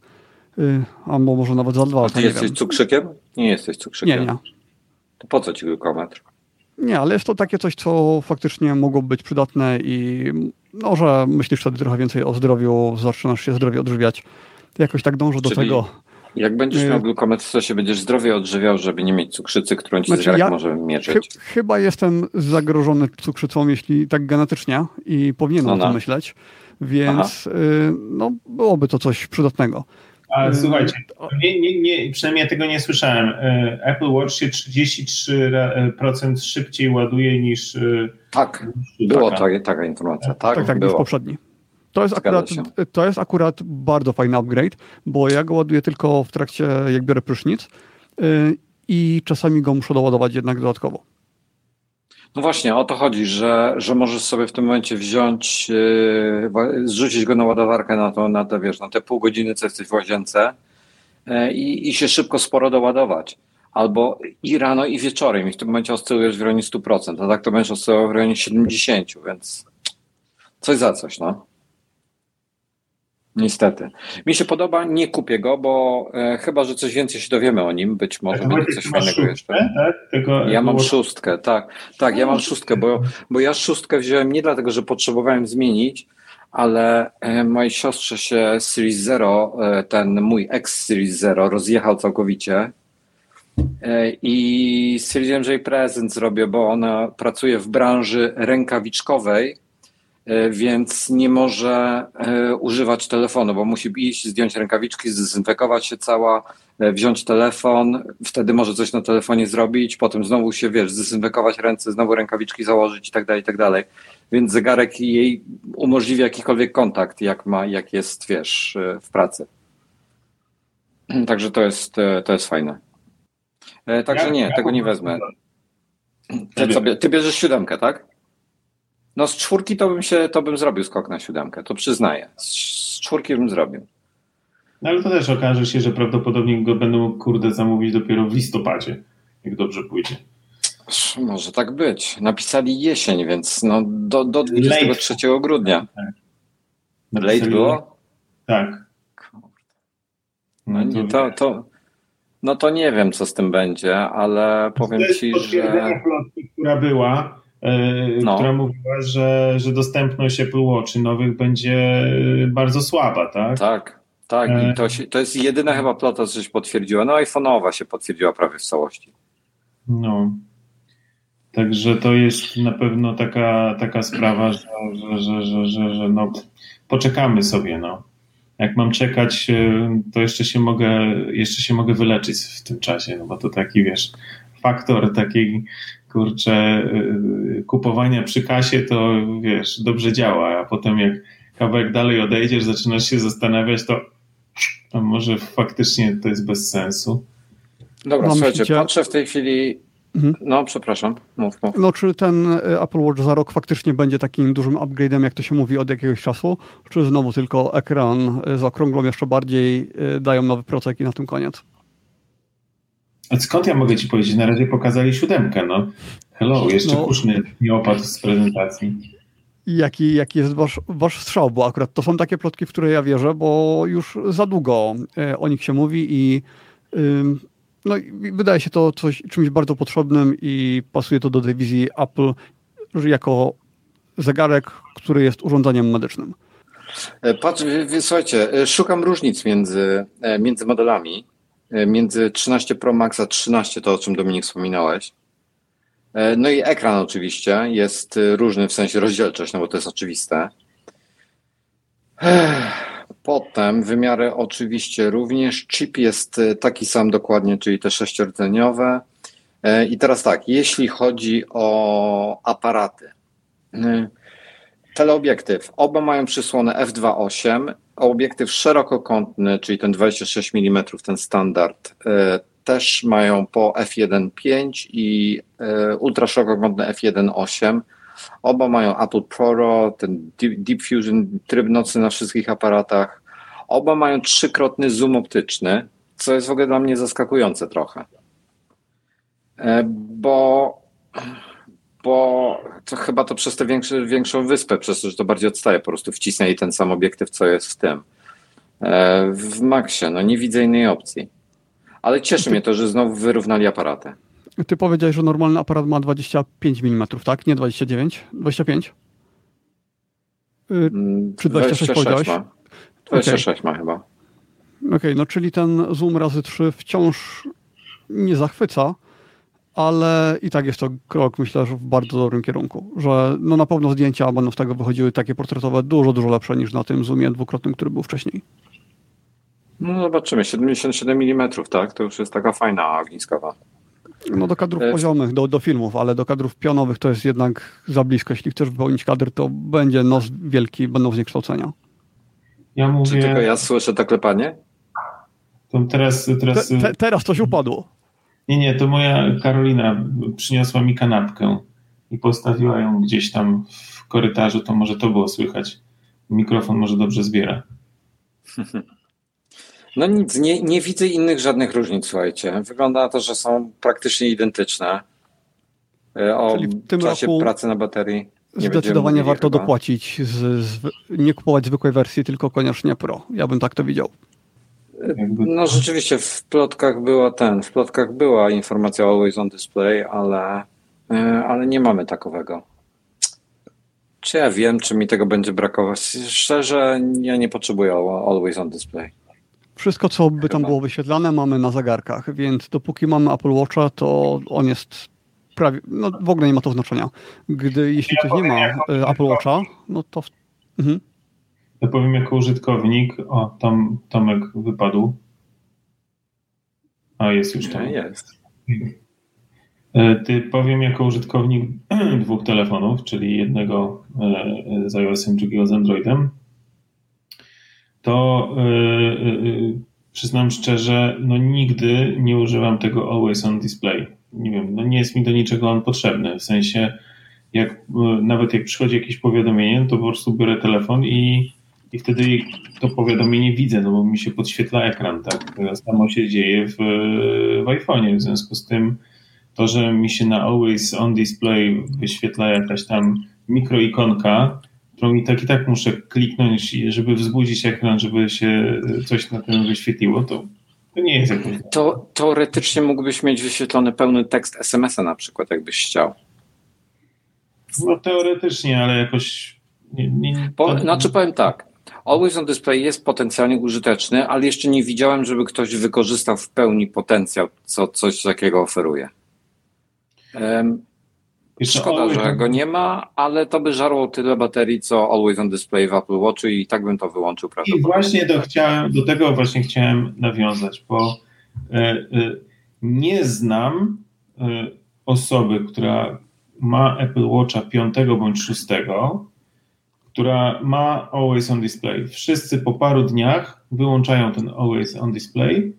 y, albo może nawet za dwa A ty nie jesteś wiem. cukrzykiem? Nie jesteś cukrzykiem. Nie, nie. To po co ci glukometr? Nie, ale jest to takie coś, co faktycznie mogło być przydatne i no, że myślisz wtedy trochę więcej o zdrowiu, zaczynasz się zdrowie odżywiać. Jakoś tak dążę do Czyli tego. Jak będziesz Nie. miał glukometr, to się będziesz zdrowie odżywiał, żeby nie mieć cukrzycy, którą ci Znaczy, ja- może mierzyć. chyba jestem zagrożony cukrzycą, jeśli tak genetycznie i powinienem No, o no. tym myśleć, więc y, no, byłoby to coś przydatnego. A Ym, słuchajcie, nie, nie, nie, przynajmniej ja tego nie słyszałem. E, Apple Watch się 33% szybciej ładuje niż. e, Tak, niż było taka. taka, informacja. Tak, tak, tak, niż było. poprzedni. To jest, akurat, to jest akurat bardzo fajny upgrade, bo ja go ładuję tylko w trakcie, jak biorę prysznic y, i czasami go muszę doładować jednak dodatkowo. No właśnie, o to chodzi, że, że możesz sobie w tym momencie wziąć, yy, zrzucić go na ładowarkę na to, na te, wiesz, na te pół godziny, co jesteś w łazience yy, i, i się szybko sporo doładować. Albo i rano, i wieczorem. I w tym momencie oscylujesz w rejonie 100%, a tak to będziesz oscylował w rejonie 70%, więc coś za coś, no. Niestety. Mi się podoba, nie kupię go, bo e, chyba, że coś więcej się dowiemy o nim, być może Tak, będzie Wojtek, coś fajnego jeszcze. tak? Tego Ja mam Watch- szóstkę, tak. Tak, ja mam szóstkę, bo, bo ja szóstkę wziąłem nie dlatego, że potrzebowałem zmienić, ale e, mojej siostrze się Series Zero, e, ten mój ex Series Zero rozjechał całkowicie e, i stwierdziłem, że jej prezent zrobię, bo ona pracuje w branży rękawiczkowej, więc nie może e, używać telefonu, bo musi iść, zdjąć rękawiczki, zdezynfekować się cała, e, wziąć telefon, wtedy może coś na telefonie zrobić, potem znowu się, wiesz, zdezynfekować ręce, znowu rękawiczki założyć i tak dalej, i tak dalej. Więc zegarek jej umożliwia jakikolwiek kontakt, jak ma, jak jest, wiesz, e, w pracy. Także to jest, e, to jest fajne. E, Także nie, tego nie wezmę. Ty, sobie, ty bierzesz siódemkę, tak? No z czwórki to bym się, to bym zrobił skok na siódemkę, to przyznaję. Z, z czwórki bym zrobił. No ale to też okaże się, że prawdopodobnie go będą, kurde, zamówić dopiero w listopadzie, jak dobrze pójdzie. Może tak być. Napisali jesień, więc no do, do 23 grudnia. Late Napisali- było? Tak. No, nie, to, to, no to nie wiem, co z tym będzie, ale powiem to jest ci, że plotki, która była, no. która mówiła, że, że dostępność Apple Watch nowych będzie bardzo słaba, tak? Tak, tak. I to, się, to jest jedyna chyba plota, co się potwierdziła. No iPhone'owa się potwierdziła prawie w całości. No. Także to jest na pewno taka, taka sprawa, że, że, że, że, że, że no, poczekamy sobie. No. Jak mam czekać, to jeszcze się mogę, jeszcze się mogę wyleczyć w tym czasie, no bo to taki, wiesz, faktor takiej, kurczę, kupowania przy kasie, to wiesz, dobrze działa, a potem jak kawałek dalej odejdziesz, zaczynasz się zastanawiać, to, to może faktycznie to jest bez sensu. Dobra, no, słuchajcie, myślicie... patrzę w tej chwili Mhm. No, przepraszam. Mów, mów. No, czy ten e, Apple Watch za rok faktycznie będzie takim dużym upgrade'em, jak to się mówi od jakiegoś czasu? Czy znowu tylko ekran z okrągłą jeszcze bardziej e, dają nowy procek i na tym koniec? A skąd ja mogę ci powiedzieć? Na razie pokazali siódemkę, no. Hello, jeszcze no. kuszny nie opadł z prezentacji. Jaki, jaki jest wasz, wasz strzał? Bo akurat to są takie plotki, w które ja wierzę, bo już za długo o nich się mówi i no, wydaje się to coś, czymś bardzo potrzebnym i pasuje to do dywizji Apple jako zegarek, który jest urządzeniem medycznym. E, patrz, słuchajcie, e, szukam różnic między, e, między modelami. Między 13 Pro Max a 13, to o czym Dominik wspominałeś. No i ekran oczywiście jest różny w sensie rozdzielczość, no bo to jest oczywiste. Potem wymiary oczywiście również. Chip jest e, taki sam dokładnie, czyli te sześciordzeniowe. E, I teraz tak, jeśli chodzi o aparaty. E, teleobiektyw. Oba mają przysłonę f2.8. Obiektyw szerokokątny, czyli ten 26 mm, ten standard, też mają po f1.5 i ultraszerokokątny f1.8. Oba mają Apple Pro, ten Deep Fusion, tryb nocny na wszystkich aparatach. Oba mają trzykrotny zoom optyczny, co jest w ogóle dla mnie zaskakujące trochę. E, bo, bo to chyba to przez tę większą wyspę, przez to, że to bardziej odstaje, po prostu wcisnęli ten sam obiektyw, co jest w tym. E, w Maxie, no nie widzę innej opcji. Ale cieszy mnie to, że znowu wyrównali aparaty. Ty powiedziałeś, że normalny aparat ma 25 mm, tak? Nie 29? 25? Yy, czy 26 powiedziałeś? Ma. 26 okay. ma chyba. Okej, okay, no czyli ten zoom razy 3 wciąż nie zachwyca, ale i tak jest to krok, myślę, że w bardzo dobrym kierunku, że no na pewno zdjęcia będą z tego wychodziły takie portretowe dużo, dużo lepsze niż na tym zoomie dwukrotnym, który był wcześniej. No zobaczymy, 77 mm, tak? To już jest taka fajna ogniskowa. No do kadrów poziomych, do, do filmów, ale do kadrów pionowych to jest jednak za blisko. Jeśli chcesz wypełnić kadr, to będzie nos wielki, będą zniekształcenia. Ja mówię... Czy tylko ja słyszę to klepanie? To teraz, teraz... Te, te, teraz coś upadło. Nie, nie, to moja Karolina przyniosła mi kanapkę i postawiła ją gdzieś tam w korytarzu, to może to było słychać. Mikrofon może dobrze zbiera. No nic, nie, nie widzę innych żadnych różnic, słuchajcie. Wygląda na to, że są praktycznie identyczne. E, o Czyli w tym czasie roku pracy na baterii. Zdecydowanie warto chyba. dopłacić, z, z, nie kupować zwykłej wersji, tylko koniecznie Pro. Ja bym tak to widział. No rzeczywiście w plotkach była ten, w plotkach była informacja Always on Display, ale, e, ale nie mamy takowego. Czy ja wiem, czy mi tego będzie brakować? Szczerze, ja nie potrzebuję Always on Display. Wszystko, co by tam było wyświetlane, mamy na zegarkach, więc dopóki mamy Apple Watcha, to on jest prawie, no w ogóle nie ma to znaczenia. Gdy, jeśli ktoś nie ma e, Apple Watcha, no to... Mhm. Ja powiem jako użytkownik, o, tam Tomek wypadł. A, jest już tam. Jest. E, ty powiem jako użytkownik dwóch telefonów, czyli jednego e, z iOS-em, drugiego z Androidem, to yy, przyznam szczerze, no nigdy nie używam tego Always On Display. Nie wiem, no nie jest mi do niczego on potrzebny. W sensie, jak nawet jak przychodzi jakieś powiadomienie, to po prostu biorę telefon i, i wtedy to powiadomienie widzę, no bo mi się podświetla ekran, tak? Samo się dzieje w, w iPhone'ie. W związku z tym to, że mi się na Always On Display wyświetla jakaś tam mikroikonka, którą i tak i tak muszę kliknąć, żeby wzbudzić ekran, żeby się coś na tym wyświetliło, to, to nie jest jakoś... To teoretycznie mógłbyś mieć wyświetlony pełny tekst SMS-a na przykład, jakbyś chciał. No teoretycznie, ale jakoś... Nie, nie, Po, znaczy powiem tak, Always on Display jest potencjalnie użyteczny, ale jeszcze nie widziałem, żeby ktoś wykorzystał w pełni potencjał, co coś takiego oferuje. Um, szkoda, że go nie ma, ale to by żarło tyle baterii, co Always on Display w Apple Watchu i tak bym to wyłączył I właśnie do, chciałem, do tego właśnie chciałem nawiązać, bo y, y, nie znam y, osoby, która ma Apple Watcha 5 bądź 6, która ma Always on Display. Wszyscy po paru dniach wyłączają ten Always on Display,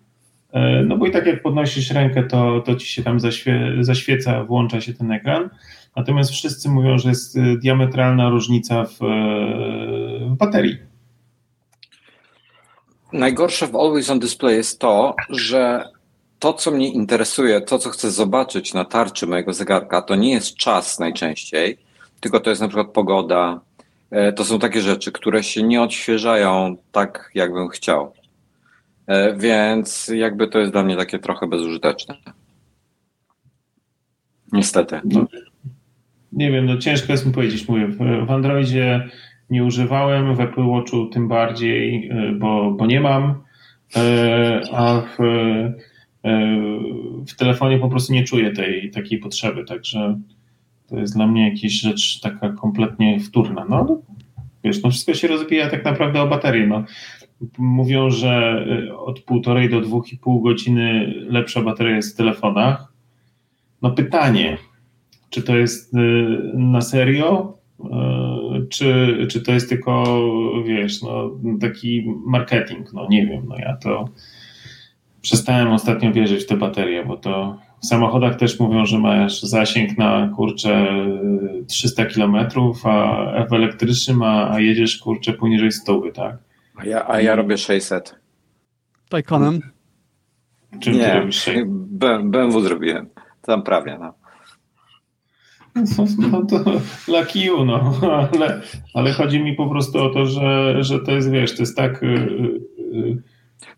e, no bo i tak jak podnosisz rękę, to, to ci się tam zaświe, zaświeca, włącza się ten ekran. Natomiast wszyscy mówią, że jest e, diametralna różnica w, e, w baterii. Najgorsze w Always on Display jest to, że to, co mnie interesuje, to, co chcę zobaczyć na tarczy mojego zegarka, to nie jest czas najczęściej, tylko to jest na przykład pogoda, to są takie rzeczy, które się nie odświeżają tak, jakbym chciał. E, więc jakby to jest dla mnie takie trochę bezużyteczne. Niestety. No. Nie wiem, no ciężko jest mi powiedzieć. Mówię, w Androidzie nie używałem, w Apple Watchu tym bardziej, e, bo, bo nie mam, a w, w telefonie po prostu nie czuję tej takiej potrzeby, także to jest dla mnie jakaś rzecz taka kompletnie wtórna. No, wiesz, no wszystko się rozbija tak naprawdę o baterię. No. Mówią, że y, od półtorej do dwóch i pół godziny lepsza bateria jest w telefonach. No pytanie, czy to jest y, na serio, y, czy, czy to jest tylko, wiesz, no, taki marketing, no nie wiem, no ja to przestałem ostatnio wierzyć w te baterie, bo to w samochodach też mówią, że masz zasięg na kurczę 300 km, a w elektrycznym, a, a jedziesz kurczę poniżej 100, tak? A ja, a ja robię 600. Taycanem? Czym Nie, ty robisz BMW zrobiłem. Tam prawie, no. No, no to lucky you, no. Ale, ale chodzi mi po prostu o to, że, że to jest, wiesz, to jest tak... Yy, yy,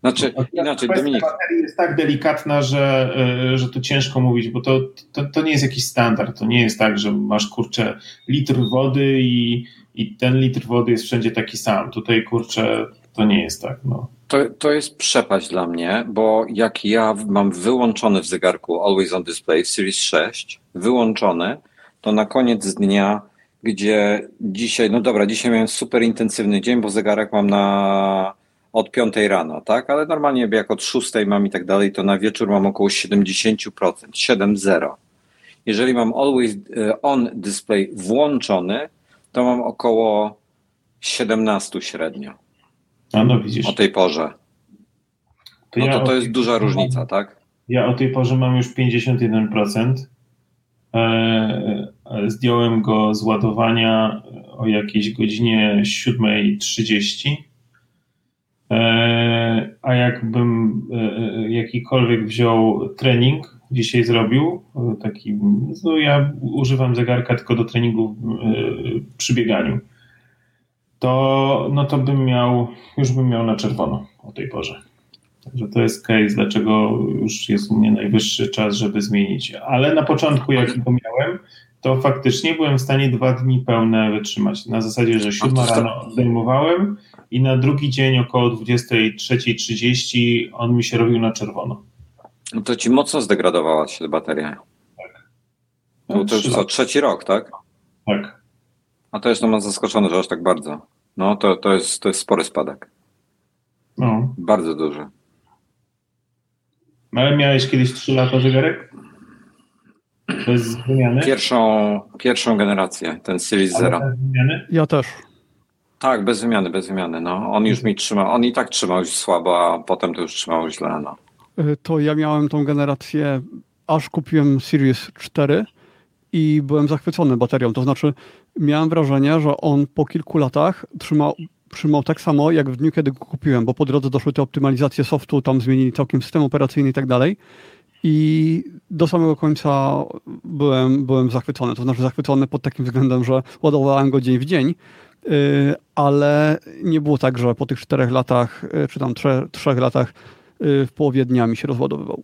znaczy, inaczej, Dominik. baterii jest tak delikatna, że, e, że to ciężko mówić, bo to, to, to, nie jest jakiś standard. To nie jest tak, że masz kurczę litr wody i, i ten litr wody jest wszędzie taki sam. Tutaj kurczę, to nie jest tak. No. To, to jest przepaść dla mnie, bo jak ja mam wyłączony w zegarku Always on Display w Series 6, wyłączony, to na koniec dnia, gdzie dzisiaj, no dobra, dzisiaj miałem super intensywny dzień, bo zegarek mam na od 5 rano, tak? Ale normalnie jak od 6 mam i tak dalej, to na wieczór mam około 70%, 7,0. Jeżeli mam always e, on display włączony, to mam około 17 średnio. A no widzisz. O tej porze. To no to, to jest duża różnica, tak? Ja o tej porze mam już 51%. E, zdjąłem go z ładowania o jakiejś godzinie 7.30 E, a jakbym e, e, jakikolwiek wziął trening, dzisiaj zrobił, taki, no ja używam zegarka tylko do treningu przy bieganiu, to, no to bym miał, już bym miał na czerwono o tej porze. Także to jest case, dlaczego już jest u mnie najwyższy czas, żeby zmienić. Ale na początku, jak go miałem, to faktycznie byłem w stanie dwa dni pełne wytrzymać. Na zasadzie, że siódma rano zdejmowałem i na drugi dzień około 23.30 on mi się robił na czerwono. No to ci mocno zdegradowała się bateria. Tak. No, to już co, trzeci rok, tak? Tak. A to jest no zaskoczony, że aż tak bardzo. No to, to, jest, to jest spory spadek. No. Bardzo duży. No, ale miałeś kiedyś 3 lata zegarek? Bez wymiany? Pierwszą, pierwszą generację, ten Series Zero. Ja też. Tak, bez wymiany, bez wymiany. No. On już mi trzymał, on i tak trzymał już słabo, a potem to już trzymał źle. No. Y, to ja miałem tą generację, aż kupiłem Series 4 i byłem zachwycony baterią. To znaczy, miałem wrażenie, że on po kilku latach trzymał, trzymał tak samo, jak w dniu, kiedy go kupiłem, bo po drodze doszły te optymalizacje softu, tam zmienili całkiem system operacyjny i tak dalej. I do samego końca byłem, byłem zachwycony. To znaczy zachwycony pod takim względem, że ładowałem go dzień w dzień, ale nie było tak, że po tych czterech latach, y, czy tam trzech, trzech latach y, w połowie dnia mi się rozładowywał.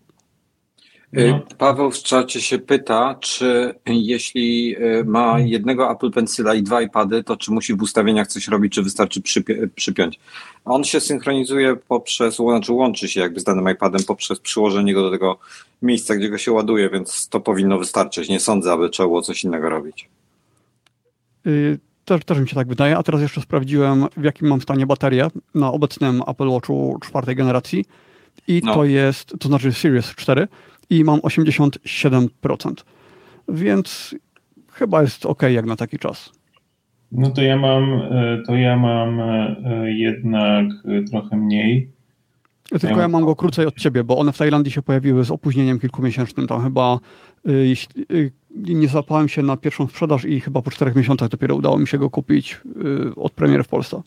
Y, No. Paweł w czacie się pyta, czy jeśli y, ma jednego Apple Pencila i dwa iPady, to czy musi w ustawieniach coś robić, czy wystarczy przypi- przypiąć? On się synchronizuje poprzez, znaczy łączy się jakby z danym iPadem poprzez przyłożenie go do tego miejsca, gdzie go się ładuje, więc to powinno wystarczyć. Nie sądzę, aby trzeba było coś innego robić. Y, Też, też mi się tak wydaje, a teraz jeszcze sprawdziłem, w jakim mam stanie baterię na obecnym Apple Watchu czwartej generacji i No. to jest, to znaczy Series 4 i mam 87%, więc chyba jest ok jak na taki czas. No to ja mam, e, to ja mam e, jednak trochę mniej. Tylko Ja- mam go krócej od ciebie, bo one w Tajlandii się pojawiły z opóźnieniem kilkumiesięcznym. Tam chyba y, y, nie zapałem się na pierwszą sprzedaż i chyba po czterech miesiącach dopiero udało mi się go kupić y, od premiery w Polsce.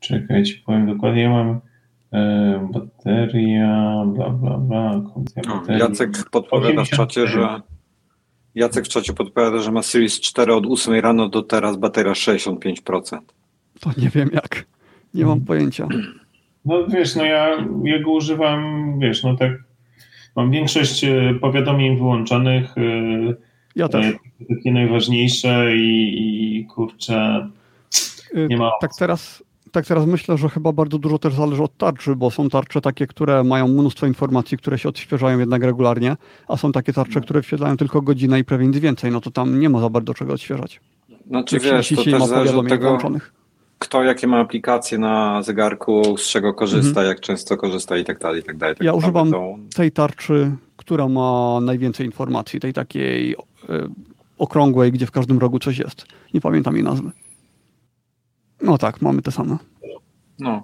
Czekajcie, powiem dokładnie. Ja mam e, bateria, bla, bla, bla. No, baterii. Jacek podpowiada w czacie, że Jacek w czacie podpowiada, że ma Series 4 od 8 rano do teraz bateria 65%. To nie wiem jak. Nie mam pojęcia. No wiesz, no ja, ja go używam, wiesz, no tak. Mam większość e, powiadomień wyłączonych, e, Ja też. e, takie najważniejsze i, i kurczę, Y, nie ma Tak teraz, tak teraz myślę, że chyba bardzo dużo też zależy od tarczy, bo są tarcze takie, które mają mnóstwo informacji, które się odświeżają jednak regularnie, a są takie tarcze, które wyświetlają tylko godzinę i prawie nic więcej. No to tam nie ma za bardzo czego odświeżać. Znaczy Jak wiesz, to jeśli nie też ma zależy od tego, włączonych. Kto jakie ma aplikacje na zegarku, z czego korzysta, jak często korzysta i tak dalej, i tak dalej. Tak Ja używam to- tej tarczy, która ma najwięcej informacji, tej takiej y, okrągłej, gdzie w każdym rogu coś jest. Nie pamiętam jej nazwy. No tak, mamy te same. No,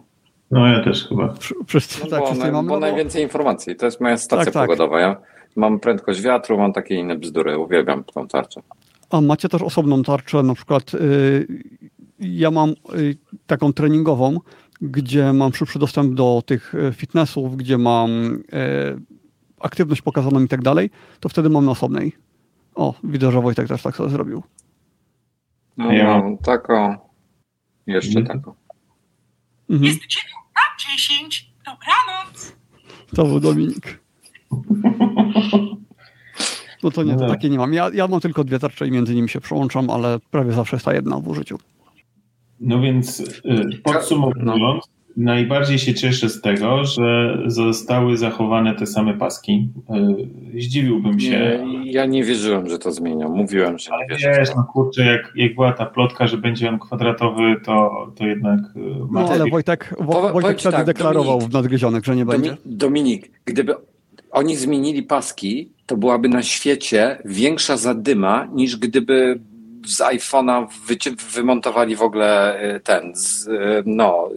no ja też chyba. Wszyscy, no tak, bo, wszyscy na, mamy. bo no bo- najwięcej informacji. To jest moja stacja Tak, tak. pogodowa. Ja mam prędkość wiatru, mam takie inne bzdury. Uwielbiam tą tarczę. A macie też osobną tarczę, na przykład y, ja mam y, taką treningową, gdzie mam szybszy dostęp do tych y, fitnessów, gdzie mam y, aktywność pokazaną i tak dalej, to wtedy mam na osobnej. O, widzę, że Wojtek też tak sobie zrobił. No, Ja mam taką, jeszcze Mhm. taką. Mhm. Jest 9 na 10. Dobranoc. To był Dominik. No to nie, to No. takie nie mam. Ja, ja mam tylko dwie tarcze i między nimi się przełączam, ale prawie zawsze jest ta jedna w użyciu. No więc y, podsumowując, najbardziej się cieszę z tego, że zostały zachowane te same paski. Y, Zdziwiłbym się. Nie, ja nie wierzyłem, że to zmienią. Mówiłem, że nie Ale wierzę. wiesz, no kurczę, jak, jak była ta plotka, że będzie on kwadratowy, to, to jednak y, No ale Wojtek, Wo, Wojtek wtedy tak, deklarował Dominik. w nadgryzionych, że nie będzie. Domi- Dominik, gdyby oni zmienili paski, to byłaby na świecie większa zadyma niż gdyby z iPhone'a wyci- wymontowali w ogóle y, ten, z, y, no,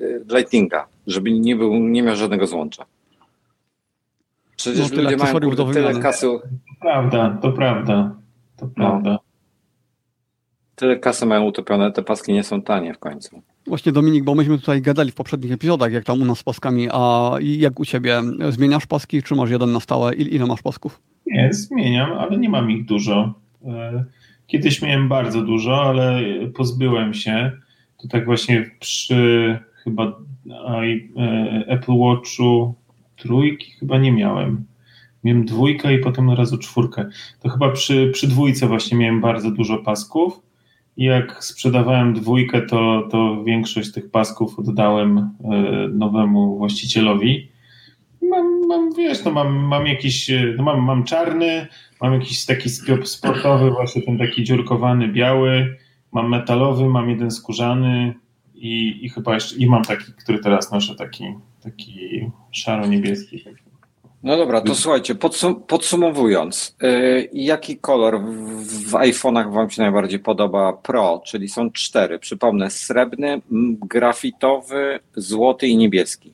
y, Lightninga, żeby nie, był, nie miał żadnego złącza. Przecież No, tyle ludzie mają kurde, tyle kasy, To prawda, to prawda. To prawda. tyle kasy mają utopione, te paski nie są tanie w końcu. Właśnie Dominik, bo myśmy tutaj gadali w poprzednich epizodach, jak tam u nas z paskami, a jak u ciebie? Zmieniasz paski, czy masz jeden na stałe? Il, ile masz pasków? Nie, zmieniam, ale nie mam ich dużo. Kiedyś miałem bardzo dużo, ale pozbyłem się. To tak właśnie przy chyba e, Apple Watchu trójki chyba nie miałem. Miałem dwójkę i potem razu czwórkę. To chyba przy, przy dwójce właśnie miałem bardzo dużo pasków. I jak sprzedawałem dwójkę, to, to większość tych pasków oddałem e, nowemu właścicielowi. Mam, mam wiesz, no mam, mam jakiś, e, no mam, mam czarny, mam jakiś taki sp- sportowy, właśnie ten taki dziurkowany, biały, mam metalowy, mam jeden skórzany i, i chyba jeszcze, i mam taki, który teraz noszę, taki, taki szaro-niebieski. No dobra, to słuchajcie, podsum- podsumowując, yy, jaki kolor w, w iPhone'ach Wam się najbardziej podoba Pro, czyli są cztery, przypomnę, srebrny, grafitowy, złoty i niebieski.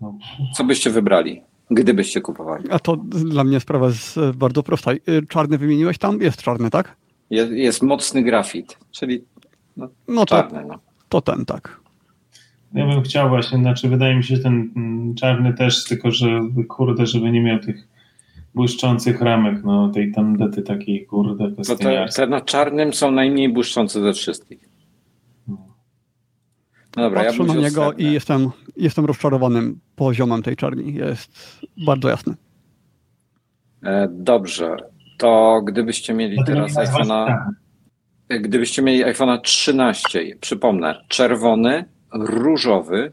No. Co byście wybrali, gdybyście kupowali? A to dla mnie sprawa jest e, bardzo prosta. Y, Czarny wymieniłeś tam? Jest czarny, tak? Jest, jest mocny grafit, czyli No to, czarny. No. to ten, tak. Ja bym chciał właśnie, znaczy wydaje mi się, że ten mm, czarny też, tylko że kurde, żeby nie miał tych błyszczących ramek, no tej tandety takiej kurde To te, pestyniarskiej. te na czarnym są najmniej błyszczące ze wszystkich. No dobra, ja Patrzę bym na niego srebrne. i jestem jestem rozczarowanym poziomem tej czerni. Jest bardzo jasny. E, Dobrze, to gdybyście mieli teraz iPhone'a, gdybyście mieli iPhone'a 13, przypomnę, czerwony, różowy,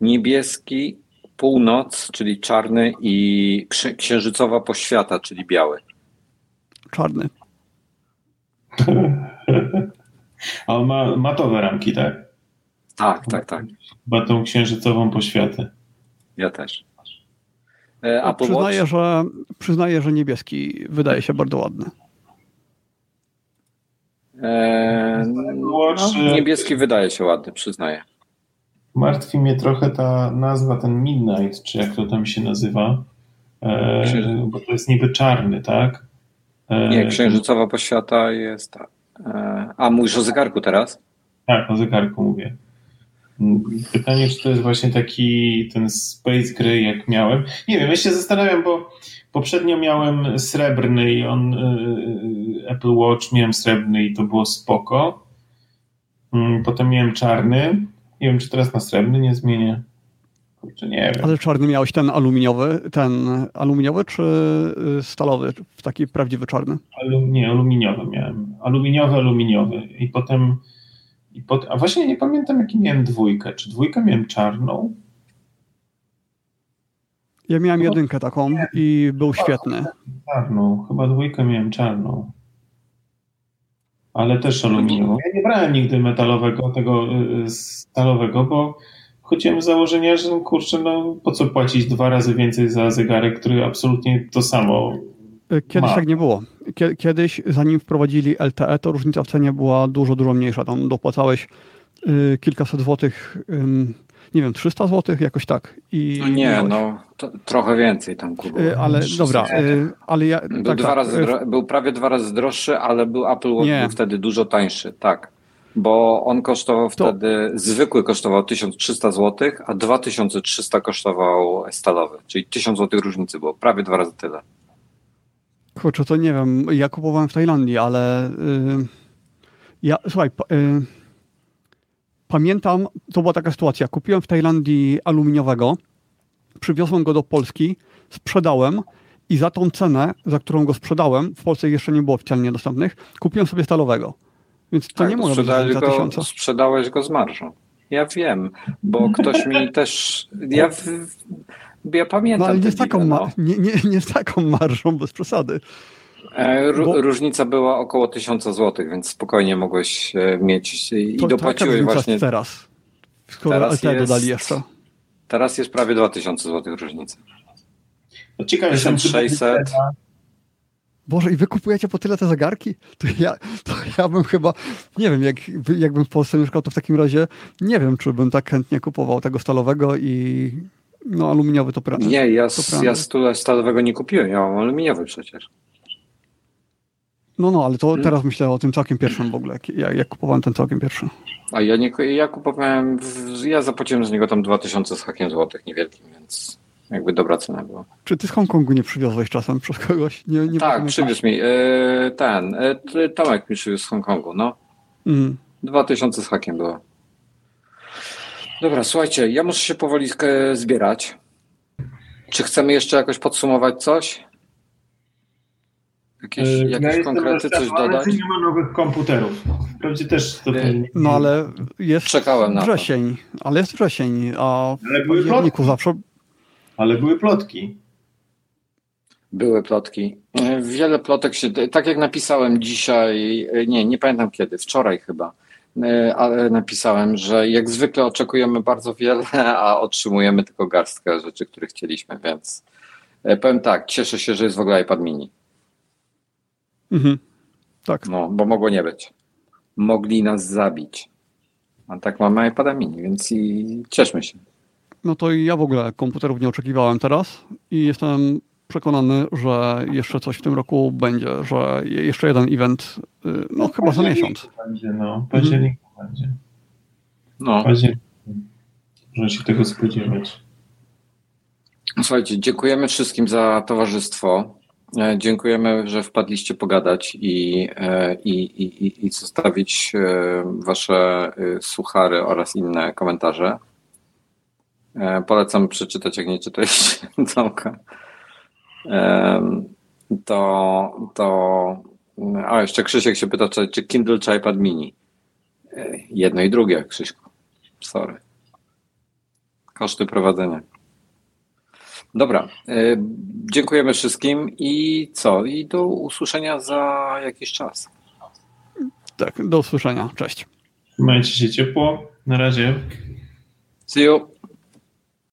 niebieski, północ, czyli czarny i księ- księżycowa poświata, czyli biały. Czarny. A on ma matowe ramki, tak? Tak, tak, tak. Chyba tą księżycową poświatę. Ja też. E, Apple Przyznaję Watch? że, przyznaję, że niebieski wydaje się bardzo ładny. E, Watch, no, niebieski wydaje się ładny, przyznaję. Martwi mnie trochę ta nazwa, ten Midnight, czy jak to tam się nazywa. E, Księży- bo to jest niby czarny, tak? E, Nie, księżycowa poświata jest. E, a mówisz o zegarku teraz? Tak, o zegarku mówię. Pytanie, czy to jest właśnie taki ten Space Gray, jak miałem. Nie wiem, ja się zastanawiam, bo poprzednio miałem srebrny i on y, Apple Watch miałem srebrny i to było spoko. Mm, Potem miałem czarny. Nie wiem, czy teraz na srebrny nie zmienię. Kurczę, nie wiem. Ale czarny miałeś ten aluminiowy, ten aluminiowy czy y, stalowy, taki prawdziwy czarny? Alu, nie, aluminiowy miałem. Aluminiowy, aluminiowy. I potem. I pot, a właśnie nie pamiętam, jaki miałem dwójkę. Czy dwójkę miałem czarną? Ja miałem No. jedynkę taką i był świetny. Czarną, chyba dwójkę miałem czarną. Ale też aluminiową. Ja nie brałem nigdy metalowego, tego y, stalowego, bo chodziłem z założenia, że no, kurczę, no po co płacić dwa razy więcej za zegarek, który absolutnie to samo. Y, Kiedyś Ma. tak nie było. Kie- Kiedyś, zanim wprowadzili LTE, to różnica w cenie była dużo, dużo mniejsza. Tam dopłacałeś y, kilkaset złotych, nie wiem, 300 złotych, jakoś tak. I No nie, miałeś. no to, trochę więcej tam kurwa. Y, ale dobra, y, ale ja. Był, tak, dwa tak, razy był prawie dwa razy droższy, ale był Apple Watch Nie. był wtedy dużo tańszy, tak. Bo on kosztował To- wtedy, zwykły kosztował 1300 zł, a 2300 kosztował stalowy. Czyli 1000 zł różnicy było, prawie dwa razy tyle. Kurczę, to nie wiem. Ja kupowałem w Tajlandii, ale y, ja, słuchaj, pa, y, pamiętam, to była taka sytuacja. Kupiłem w Tajlandii aluminiowego, przywiozłem go do Polski, sprzedałem i za tą cenę, za którą go sprzedałem, w Polsce jeszcze nie było oficjalnie dostępnych, kupiłem sobie stalowego. Więc to Tak, nie może być za go, tysiąca. sprzedałeś go z marżą. Ja wiem, bo ktoś mi też. Ja, w, ja pamiętam. No ale nie z, taką no. nie, nie, nie z taką marżą, bez przesady. E, ró- bo- Różnica była około 1000 zł, więc spokojnie mogłeś e, mieć i To, dopłaciłeś właśnie. teraz? Skoro Teraz jest- dodali jeszcze. Teraz jest prawie 2000 zł różnica. No ciekawe, jestem, czy będzie 1600. cena. Boże, i wy kupujecie po tyle te zegarki? To ja, to ja bym chyba, nie wiem, jak, jakbym w Polsce mieszkał, to w takim razie nie wiem, czy bym tak chętnie kupował tego stalowego i no aluminiowy to prawda. Nie, ja, To ja stule stalowego nie kupiłem, ja mam aluminiowy przecież. No, no, ale to Hmm. teraz myślę o tym całkiem pierwszym w ogóle, jak, jak, kupowałem ten całkiem pierwszy. A ja nie ja kupowałem, w, ja zapłaciłem z niego tam 2000 z hakiem złotych niewielkim, więc jakby dobra cena była. Czy ty z Hongkongu nie przywiozłeś czasem przez kogoś? Nie, nie tak, przywiózł mi e, ten, e, Tomek mi przywiózł z Hongkongu, no. Mm. 2000 z hakiem było. Dobra, słuchajcie, ja muszę się powoli e, zbierać. Czy chcemy jeszcze jakoś podsumować coś? Jakieś, E, jakieś jestem konkrety, coś dodać? nie ma nowych komputerów. Wprawdzie też to nie- No ale jest Czekałem na to. ale jest wrzesień, a Ale były październiku zawsze Ale były plotki. Były plotki. Wiele plotek się, tak jak napisałem dzisiaj, nie, nie pamiętam kiedy, wczoraj chyba, napisałem, że jak zwykle oczekujemy bardzo wiele, a otrzymujemy tylko garstkę rzeczy, które chcieliśmy, więc e, powiem tak, cieszę się, że jest w ogóle iPad mini, Mhm. Tak. no, bo mogło nie być. Mogli nas zabić. A tak mamy iPada mini, więc i cieszmy się. No to ja w ogóle komputerów nie oczekiwałem teraz i jestem przekonany, że jeszcze coś w tym roku będzie, że je- jeszcze jeden event, y, no chyba za miesiąc. Będzie, no, październiku będzie. No. Październiku. Można się tego spodziewać. Słuchajcie, dziękujemy wszystkim za towarzystwo. E, Dziękujemy, że wpadliście pogadać i, e, i, i, i- i zostawić e, wasze suchary oraz inne komentarze. Polecam przeczytać, jak nie czytaliście całka. To, to. A jeszcze Krzysiek się pyta, czy, czy Kindle, czy iPad mini. E, jedno i drugie, Krzyśku. Sorry. Koszty prowadzenia. Dobra. E, dziękujemy wszystkim i co? I do usłyszenia za jakiś czas. Tak, do usłyszenia. Cześć. Trzymajcie się ciepło. Na razie. See you.